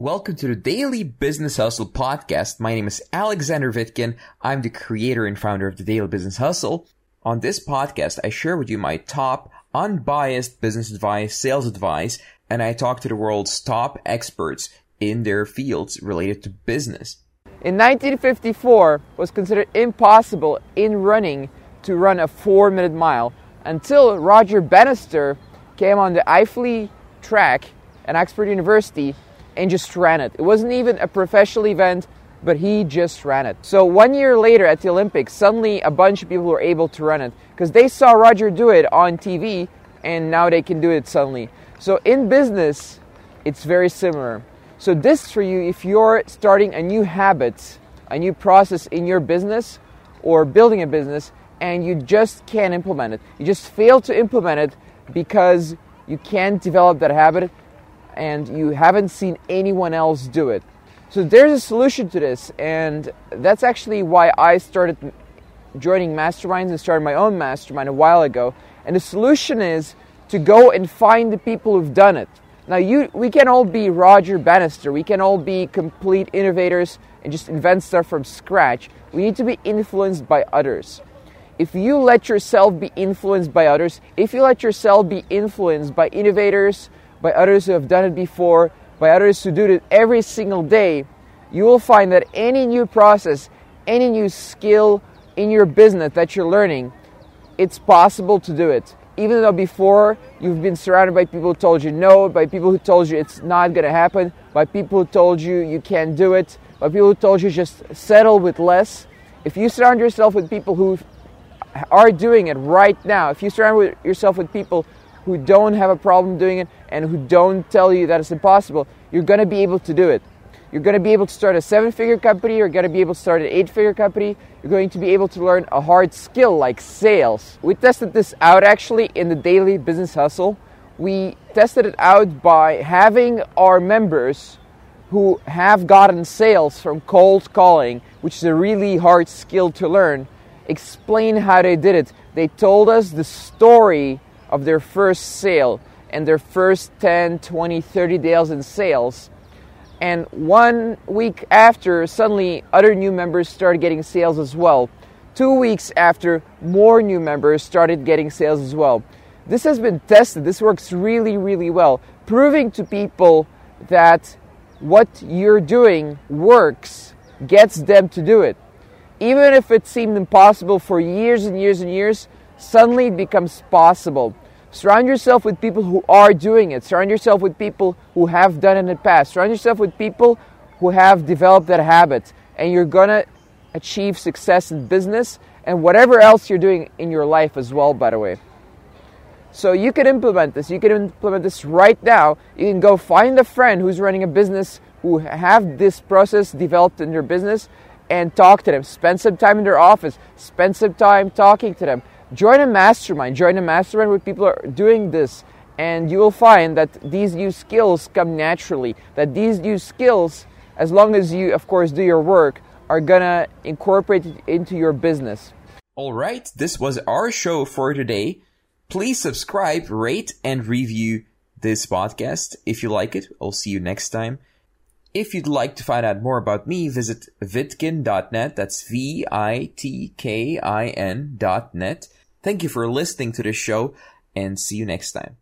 Welcome to the Daily Business Hustle podcast. My name is Alexander Vitkin. I'm the creator and founder of the Daily Business Hustle. On this podcast, I share with you my top unbiased business advice, sales advice, and I talk to the world's top experts in their fields related to business. In 1954 was considered impossible in running to run a 4 minute mile until Roger Bannister came on the Iffley track at Oxford University and just ran it. It wasn't even a professional event, but he just ran it. So one year later at the Olympics, suddenly a bunch of people were able to run it because they saw Roger do it on TV and now they can do it suddenly. So in business, it's very similar. So this for you if you're starting a new habit, a new process in your business or building a business and you just can't implement it. You just fail to implement it because you can't develop that habit and you haven't seen anyone else do it. So there's a solution to this, and that's actually why I started joining masterminds and started my own mastermind a while ago. And the solution is to go and find the people who've done it. Now, you, we can all be Roger Bannister. We can all be complete innovators and just invent stuff from scratch. We need to be influenced by others. If you let yourself be influenced by others, if you let yourself be influenced by innovators, by others who have done it before, by others who do it every single day, you will find that any new process, any new skill in your business that you're learning, it's possible to do it. Even though before you've been surrounded by people who told you no, by people who told you it's not to happen, by people who told you you can't do it, by people who told you just settle with less. If you surround yourself with people who are doing it right now, if you surround yourself with people who don't have a problem doing it and who don't tell you that it's impossible, you're going to be able to do it. You're going to be able to start a seven figure company, you're going to be able to start an eight figure company, you're going to be able to learn a hard skill like sales. We tested this out actually in the daily business hustle. We tested it out by having our members who have gotten sales from cold calling, which is a really hard skill to learn, explain how they did it. They told us the story of their first sale and their first 10, 20, 30 days in sales. And one week after, suddenly other new members started getting sales as well. Two weeks after, more new members started getting sales as well. This has been tested. This works really, really well, proving to people that what you're doing works, gets them to do it. Even if it seemed impossible for years and years and years, suddenly it becomes possible. Surround yourself with people who are doing it. Surround yourself with people who have done it in the past. Surround yourself with people who have developed that habit. And you're going to achieve success in business and whatever else you're doing in your life as well, by the way. So you can implement this. You can implement this right now. You can go find a friend who's running a business who have this process developed in their business and talk to them. Spend some time in their office. Spend some time talking to them join a mastermind. Join a mastermind where people are doing this. And you will find that these new skills come naturally. That these new skills as long as you of course do your work are gonna incorporate it into your business. All right. This was our show for today. Please subscribe rate and review this podcast. If you like it i'll see you next time. If you'd like to find out more about me, visit vitkin.net. That's V-I-T-K-I-N dot net. Thank you for listening to this show and see you next time.